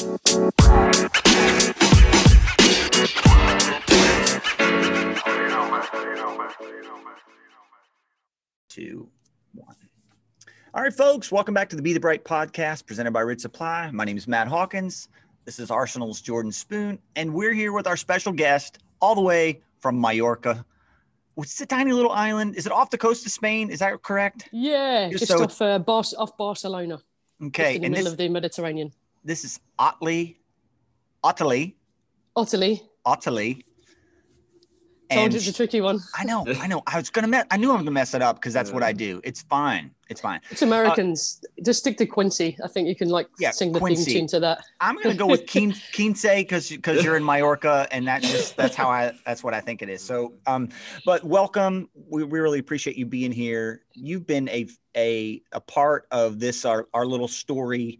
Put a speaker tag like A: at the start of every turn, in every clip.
A: Two, one. All right, folks, welcome back to the Beyond the Ridge podcast presented by Ridge Supply. My name is Matt Hawkins. This is Arsenal's Jordan Spoon, and we're here with our special guest all the way from Mallorca. It's a tiny little island. Is it off the coast of Spain? Is that correct?
B: Yeah,
A: Just
B: just,
A: so
B: off, uh, Bar- off Barcelona,
A: Okay,
B: in the middle
A: this,
B: of the Mediterranean.
A: This is Otley, Otley,
B: Otley.
A: Otley.
B: Told
A: And
B: you it's a tricky one.
A: I know, I know. I was gonna mess. I knew I was gonna mess it up because that's what I do. It's fine. It's fine.
B: It's Americans. Just stick to Quincy. I think you can like
A: Yeah,
B: sing the
A: Quincy.
B: theme tune to that.
A: I'm gonna go with Quin- Quince because because you're in Mallorca and that just that's how I that's what I think it is. So um, but welcome. We, we really appreciate you being here. You've been a a a part of this our our little story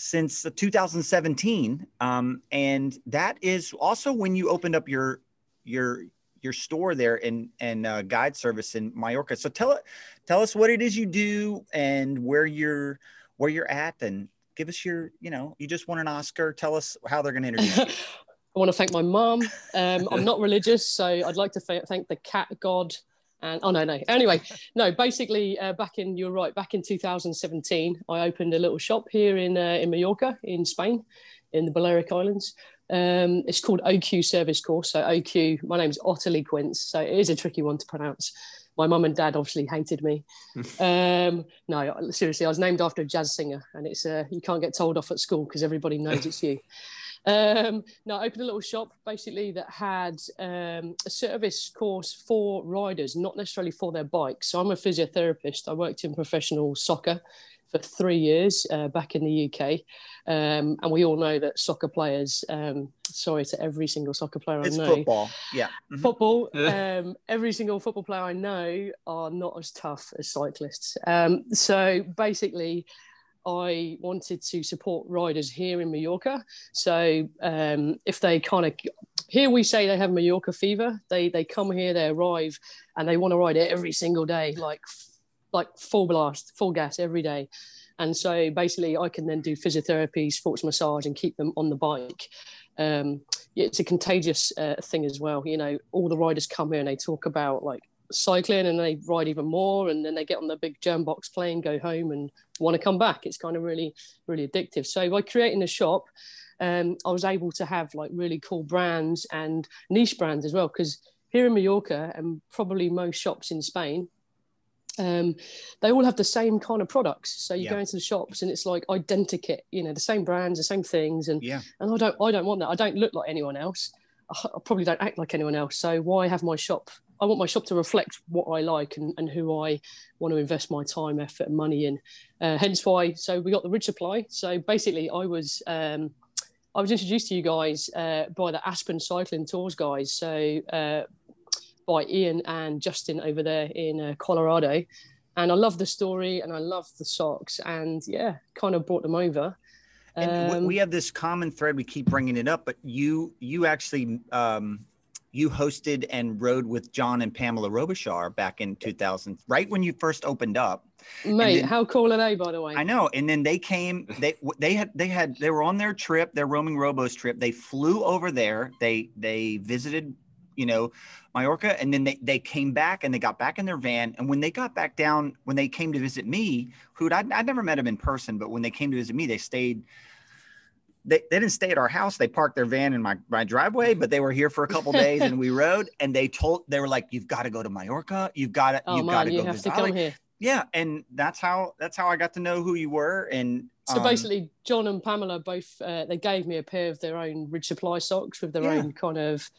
A: since 2017. Um, and that is also when you opened up your your your store there in and uh, guide service in Mallorca. So tell tell us what it is you do and where you're where you're at and give us your you know you just won an oscar tell us how they're going to introduce you
B: I want to thank my mom. Um, I'm not religious, so I'd like to th- thank the cat god. And oh no, no. Anyway, no. Basically, uh, back in you're right. Back in 2017, I opened a little shop here in uh, in Mallorca, in Spain, in the Balearic Islands. Um, it's called OQ Service Course. So OQ. My name's Ottilie Quince. So it is a tricky one to pronounce. My mum and dad obviously hated me. um, no, seriously, I was named after a jazz singer, and it's uh, you can't get told off at school because everybody knows it's you. Um, no, I opened a little shop basically that had um, a service course for riders, not necessarily for their bikes. So I'm a physiotherapist. I worked in professional soccer for three years uh, back in the UK. Um, and we all know that soccer players, um, sorry to every single soccer player
A: it's
B: I know,
A: football yeah Mhm.
B: football, um, every single football player I know are not as tough as cyclists. Um, so basically, I wanted to support riders here in Mallorca. So um, if they kind of here we say they have Mallorca fever, they they come here, they arrive, and they want to ride it every single day, like like full blast, full gas every day. And so basically, I can then do physiotherapy, sports massage, and keep them on the bike. Um, it's a contagious uh, thing as well. You know, all the riders come here and they talk about like cycling and they ride even more and then they get on the big germ box plane go home and want to come back it's kind of really really addictive so by creating a shop um, i was able to have like really cool brands and niche brands as well because here in mallorca and probably most shops in spain um, they all have the same kind of products so you
A: Yeah.
B: go into the shops and it's like identikit you know the same brands the same things and
A: yeah
B: and I don't I don't want that. I don't look like anyone else. I I probably don't act like anyone else. So why have my shop? I want my shop to reflect what I like and, and who I want to invest my time, effort, and money in. Uh, hence why. So we got the Ridge Supply. So basically, I was um, I was introduced to you guys uh, by the Aspen Cycling Tours guys. So uh, by Ian and Justin over there in uh, Colorado. And I love the story and I love the socks. And yeah, kind of brought them over.
A: and
B: Um,
A: we have this common thread we keep bringing it up but you you actually um you hosted and rode with john and pamela Robichaud back in 2000 right when you first opened up
B: Mate,
A: then-
B: how cool are they, by the way?
A: I know. And then they came, they they had they had they were on their trip, their roaming robos trip. They flew over there. They they visited, you know, Mallorca, and then they they came back and they got back in their van. And when they got back down, when they came to visit me, who I'd, I'd never met them in person, but when they came to visit me, they stayed. They, they didn't stay at our house. They parked their van in my, my driveway, but they were here for a couple days and we rode. And they told they were like, "You've got to go to Mallorca. You've got to
B: oh
A: you've got
B: you
A: go
B: to come here.
A: yeah and that's how that's how i got to know who you were and
B: So
A: um,
B: basically, John and Pamela both uh, they gave me a pair of their own Ridge Supply socks with their
A: Yeah.
B: own kind of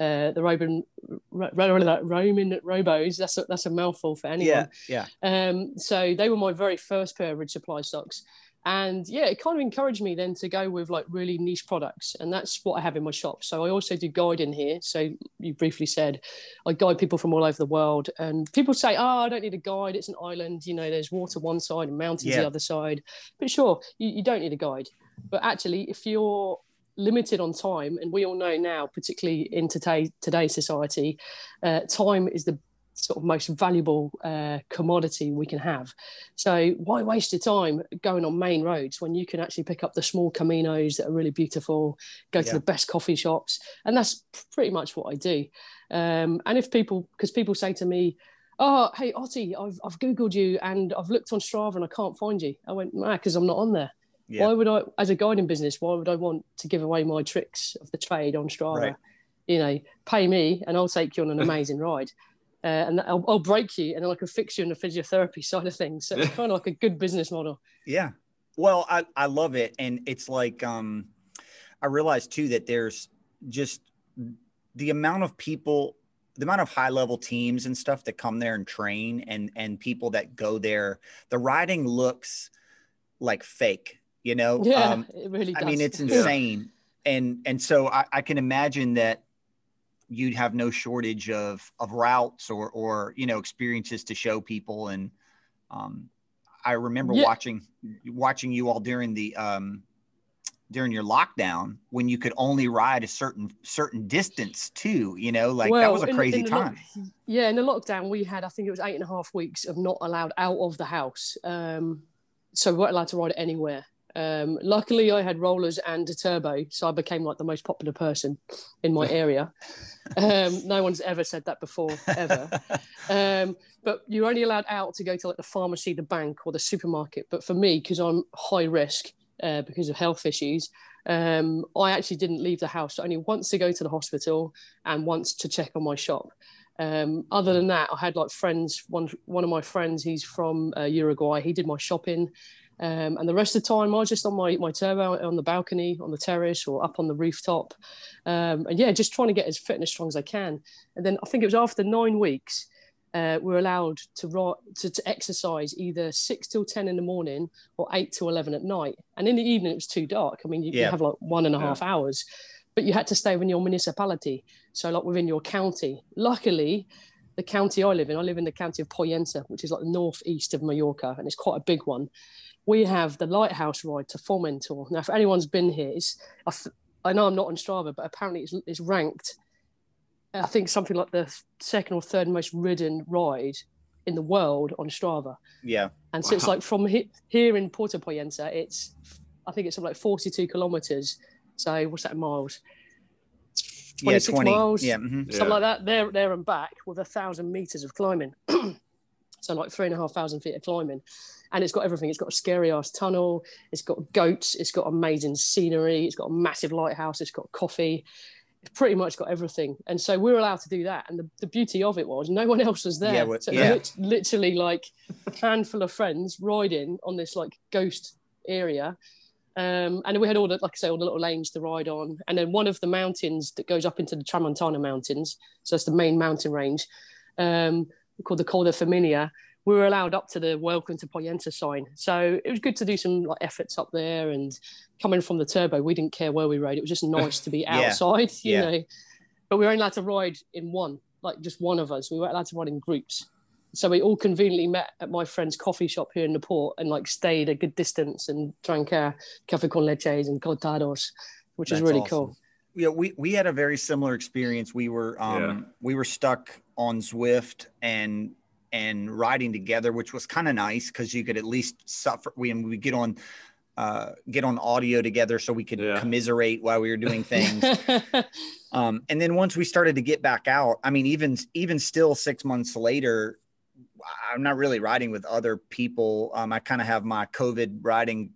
B: uh, the Roman ro- ro- Roman robos. That's a, that's a mouthful for anyone.
A: yeah yeah
B: Um, so they were my very first pair of Ridge Supply socks. And yeah, it kind of encouraged me then to go with like really niche products. And that's what I have in my shop. So I also do guiding here. So you briefly said I guide people from all over the world. And people say, oh, I don't need a guide. It's an island. You know, there's water one side and mountains
A: Yeah.
B: the other side. But sure, you, you don't need a guide. But actually, if you're limited on time, and we all know now, particularly in today today's society, uh, time is the sort of most valuable uh, commodity we can have. So why waste your time going on main roads when you can actually pick up the small caminos that are really beautiful, go yeah. to the best coffee shops, and that's pretty much what I do. Um, and if people, because people say to me, "Oh, hey Otti, I've I've googled you and I've looked on Strava and I can't find you," I went, "Nah, because I'm not on there." Yeah. Why would I, as a guiding business, why would I want to give away my tricks of the trade on Strava? Right. You know, pay me and I'll take you on an amazing ride uh, and I'll, I'll, break you and then I can fix you in the physiotherapy side of things. So it's kind of like a good business model.
A: Yeah. Well, I, I love it. And it's like, um, I realize too that there's just the amount of people, the amount of high level teams and stuff that come there and train and, and people that go there, the riding looks like fake, you know?
B: Yeah, um, it really does.
A: I mean, it's insane. Yeah. And, and so I, I can imagine that you'd have no shortage of of routes or or you know experiences to show people. And um, I remember yeah. watching watching you all during the um, during your lockdown when you could only ride a certain certain distance too you know like well, that was a crazy in, in time.
B: Lo- yeah in the lockdown we had i think it was eight and a half weeks of not allowed out of the house. Um, so we weren't allowed to ride anywhere um, luckily, I had rollers and a turbo, so I became like the most popular person in my area. Um, no one's ever said that before, ever. um, but you're only allowed out to go to like the pharmacy, the bank, or the supermarket. But for me, because I'm high risk uh, because of health issues, um, I actually didn't leave the house. Only once to go to the hospital and once to check on my shop. Um, other than that, I had like friends. One one of my friends, he's from uh, Uruguay. He did my shopping. Um, and the rest of the time, I was just on my, my turbo on the balcony, on the terrace, or up on the rooftop. Um, and yeah, just trying to get as fit and as strong as I can. And then I think it was after nine weeks, uh, we're allowed to, to, to exercise either six till 10 in the morning or eight till 11 at night. And in the evening, it was too dark. I mean, you, yeah. you have like one and a half yeah. hours, but you had to stay within your municipality. So, like within your county. Luckily, the county I live in, I live in the county of Pollença, which is like the northeast of Mallorca, and it's quite a big one we have the lighthouse ride to Formentor. Now, if anyone's been here, it's, I, know I'm not on Strava, but apparently it's, it's ranked, I think something like the second or third most ridden ride in the world on Strava.
A: Yeah.
B: And so wow. it's like from he, here in Puerto Pollença, it's, I think it's like 42 kilometers. So what's that in miles? 26 yeah, 20. miles,
A: yeah, mm-hmm.
B: something yeah. like that, there, there and back with a thousand meters of climbing. so like three and a half thousand feet of climbing and it's got everything. It's got a scary ass tunnel. It's got goats. It's got amazing scenery. It's got a massive lighthouse. It's got coffee. It's pretty much got everything. And so we are allowed to do that. And the, the beauty of it was no one else was there. Yeah, well, so yeah. literally like a handful of friends riding on this like ghost area. Um, and we had all the, like I say, all the little lanes to ride on. And then one of the mountains that goes up into the Tramontana Mountains, so that's the main mountain range, um, called the Coll de Femenia we were allowed up to the welcome to Pollença sign. So it was good to do some like efforts up there and coming from the turbo, we didn't care where we rode. It was just nice to be outside, yeah. you yeah. know. But we were only allowed to ride in one, like just one of us. We weren't allowed to ride in groups. So we all conveniently met at my friend's coffee shop here in the port and like stayed a good distance and drank uh, cafe con leches and cortados, which That's is really awesome. cool.
A: Yeah, we, we had a very similar experience. We were um, yeah. we were stuck on Zwift and and riding together, which was kind of nice because you could at least suffer. We we get on uh, get on audio together so we could yeah. commiserate while we were doing things. um, and then once we started to get back out, I mean, even even still six months later, I'm not really riding with other people. Um, I kind of have my COVID riding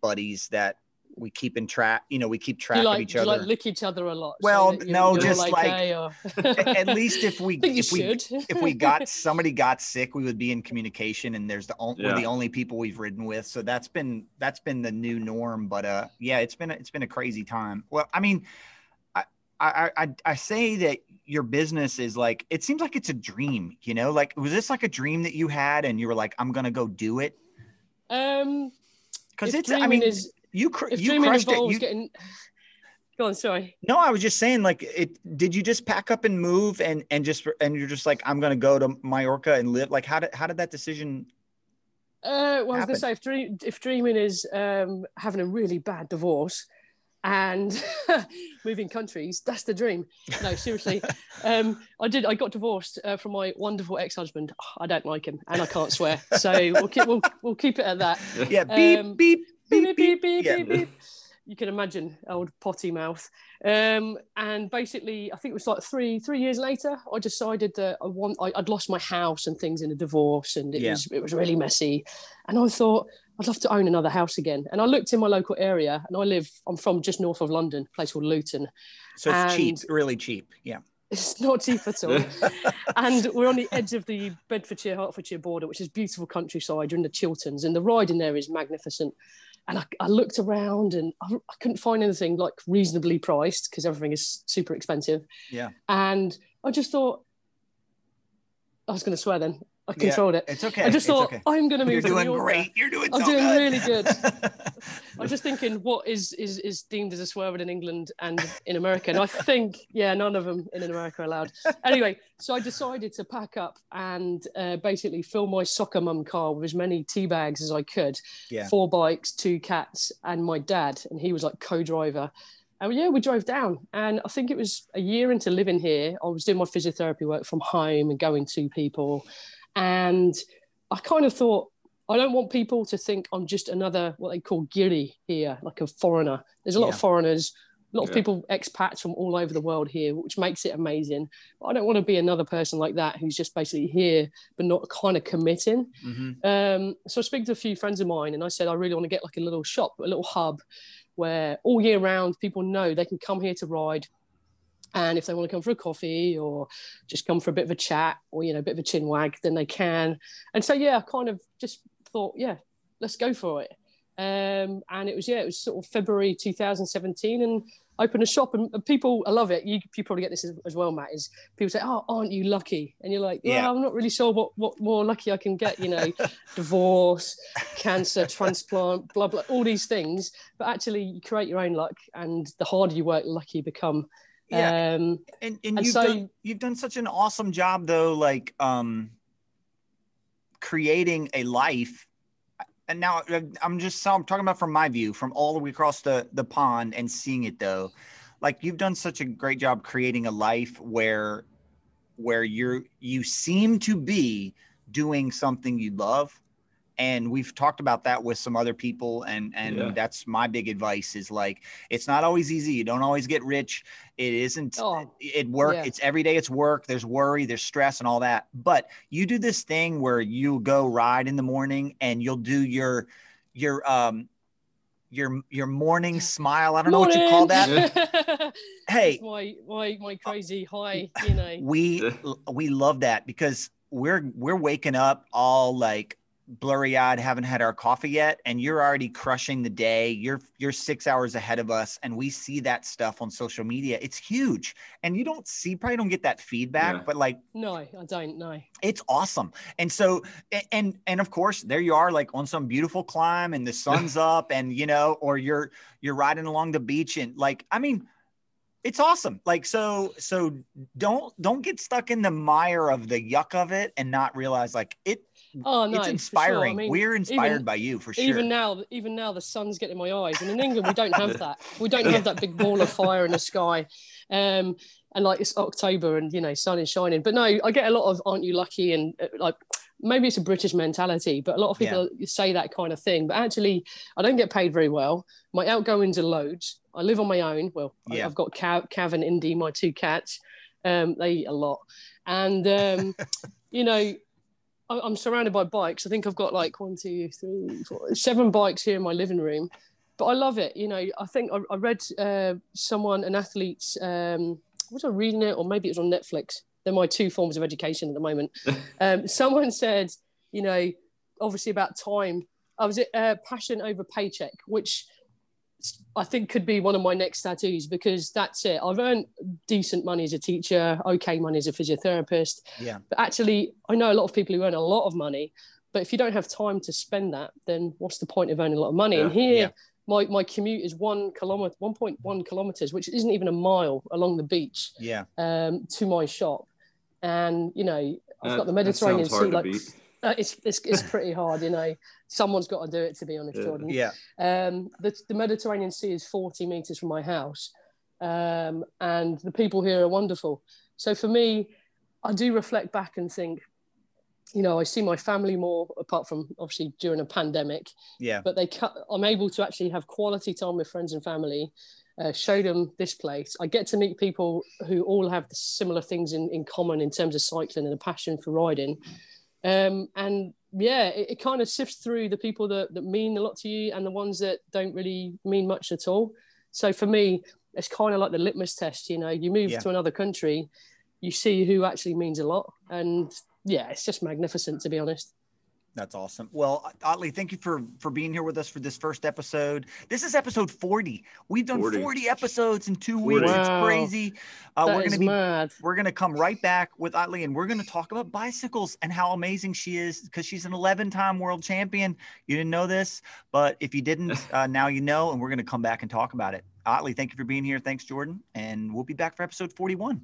A: buddies that we keep in track you know we keep track
B: like,
A: of each other
B: like lick each other a lot?
A: Well so no just like, like hey, or... at least if we if we if we got somebody got sick we would be in communication and there's the only yeah. we're the only people we've ridden with. So that's been that's been the new norm but uh yeah it's been a, it's been a crazy time. Well i mean I, I, I, I say that your business is like it seems like it's a dream you know like was this like a dream that you had and you were like i'm gonna go do it?
B: Um
A: because it's i mean is you cr- if you crushed it. You...
B: Getting... Go on, sorry.
A: No, I was just saying, like, it. Did you just pack up and move, and and just and you're just like, I'm gonna go to Mallorca and live? Like, how did how did that decision?
B: Uh, well, happen? I was gonna say, if, dream, if dreaming is um, having a really bad divorce, and moving countries that's the dream no seriously um, i did i got divorced uh, from my wonderful ex-husband i don't like him and i can't swear so we'll keep we'll, we'll keep it at that
A: yeah um, beep beep beep beep, beep,
B: yeah. beep, beep you can imagine old potty mouth um, and basically i think it was like three three years later i decided that i want I, would lost my house and things in a divorce and it yeah. was it was really messy and i thought I'd love to own another house again. And I looked in my local area, and I live. I'm from just north of London, a place called Luton.
A: So it's cheap, really cheap. Yeah.
B: It's not cheap at all. and we're on the edge of the Bedfordshire Hertfordshire border, which is beautiful countryside. You're in the Chilterns, and the ride in there is magnificent. And I, I looked around and I, I, couldn't find anything like reasonably priced because everything is super expensive.
A: Yeah.
B: And I just thought, I was going to swear then. I controlled
A: yeah,
B: it.
A: It's okay.
B: I just thought
A: okay.
B: I'm going to move.
A: You're
B: doing
A: great. You're doing.
B: I'm
A: so
B: doing
A: good.
B: really good. I'm just thinking, what is is is deemed as a swear word in England and in America? And I think, yeah, none of them in America are allowed. Anyway, so I decided to pack up and uh, basically fill my soccer mum car with as many tea bags as I could.
A: Yeah.
B: Four bikes, two cats, and my dad, and he was like co-driver. And yeah, we drove down. And I think it was a year into living here. I was doing my physiotherapy work from home and going to people. And I kind of thought, I don't want people to think I'm just another what they call guiri here, like a foreigner. There's a lot yeah. of foreigners, a lot yeah. of people, expats from all over the world here, which makes it amazing. But I don't want to be another person like that who's just basically here but not kind of committing. Mm-hmm. Um, so I speak to a few friends of mine, and I said I really want to get like a little shop, a little hub, where all year round people know they can come here to ride and if they want to come for a coffee or just come for a bit of a chat or you know a bit of a chin wag then they can. And so yeah i kind of just thought yeah let's go for it. Um, and it was yeah it was sort of february 2017 and open a shop and, people i love it. You, you probably get this as, as, well matt is people say oh aren't you lucky? And you're like well, yeah i'm not really sure what what more lucky i can get you know divorce cancer transplant blah blah all these things. But actually you create your own luck and the harder you work the luckier you become
A: yeah. Um, and and, and you've so, done you've done such an awesome job though, like um creating a life. And now uh, I'm just so I'm talking about from my view, from all the way across the the pond and seeing it though. Like you've done such a great job creating a life where where you're you seem to be doing something you love and we've talked about that with some other people and and yeah. that's my big advice is like it's not always easy you don't always get rich it isn't oh, it work yeah. it's every day it's work there's worry there's stress and all that but you do this thing where you go ride in the morning and you'll do your your um your your morning smile. I don't morning. know what you call that. hey,
B: my my my crazy high, you know.
A: We we love that because we're we're waking up all like blurry eyed, haven't had our coffee yet, and you're already crushing the day. You're you're six hours ahead of us, and we see that stuff on social media. It's huge, and you don't see probably don't get that feedback, yeah. but like
B: no, I don't know.
A: It's awesome, and so and and of course there you are, like on some beautiful climb, and the sun's up, and you know, or you're you're riding along the beach, and like I mean it's awesome like so so don't don't get stuck in the mire of the yuck of it and not realize like it Oh no, it's inspiring. Sure. I mean, We're inspired
B: even,
A: by you for sure.
B: Even now, even now, the sun's getting my eyes, and in England we don't have that. We don't have that big ball of fire in the sky, um, and like it's October, and you know, sun is shining. But no, I get a lot of "aren't you lucky?" and uh, like maybe it's a British mentality, but a lot of people yeah. say that kind of thing. But actually, I don't get paid very well. My outgoings are loads. I live on my own. Well, yeah. I've got Cav, Cav and Indy, my two cats. Um, they eat a lot, and um, you know I'm surrounded by bikes. I think I've got like one, two, three, four, seven bikes here in my living room. But I love it. You know, I think I, I read uh, someone, an athlete's, um, was I reading it or maybe it was on Netflix? They're my two forms of education at the moment. um, someone said, you know, obviously about time. I was uh, passion over paycheck, which I think could be one of my next tattoos because that's it. I've earned decent money as a teacher, okay money as a physiotherapist.
A: Yeah.
B: But actually, I know a lot of people who earn a lot of money, but if you don't have time to spend that, then what's the point of earning a lot of money? Yeah. And here, yeah. my, my commute is one kilometer, 1.1 kilometers, which isn't even a mile along the beach.
A: Yeah.
B: Um, to my shop, and you know, I've that, got the Mediterranean Sea like. It's, it's it's pretty hard, you know. Someone's got to do it, to be honest, Jordan.
A: Yeah.
B: Um, the the Mediterranean Sea is forty meters from my house, um, and the people here are wonderful. So for me, I do reflect back and think, you know, I see my family more, apart from obviously during a pandemic.
A: Yeah.
B: But they, I'm able to actually have quality time with friends and family, uh, show them this place. I get to meet people who all have similar things in, in common in terms of cycling and a passion for riding. Um, and yeah, it, it kind of sifts through the people that, that mean a lot to you and the ones that don't really mean much at all. So for me, it's kind of like the litmus test. You know, you move
A: Yeah.
B: to another country, you see who actually means a lot, and yeah, it's just magnificent to be honest.
A: That's awesome. Well, Otley, thank you for for being here with us for this first episode. This is episode 40. We've done 40,
C: 40.
A: episodes in two
C: 40.
A: weeks.
B: Wow.
A: It's crazy. Uh,
B: That
A: we're gonna be
B: mad.
A: we're gonna come right back with Otley and we're gonna talk about bicycles and how amazing she is because she's an 11-time world champion. You didn't know this, but if you didn't, uh, now you know, and we're gonna come back and talk about it. Otley, thank you for being here. Thanks, Jordan, and we'll be back for episode 41.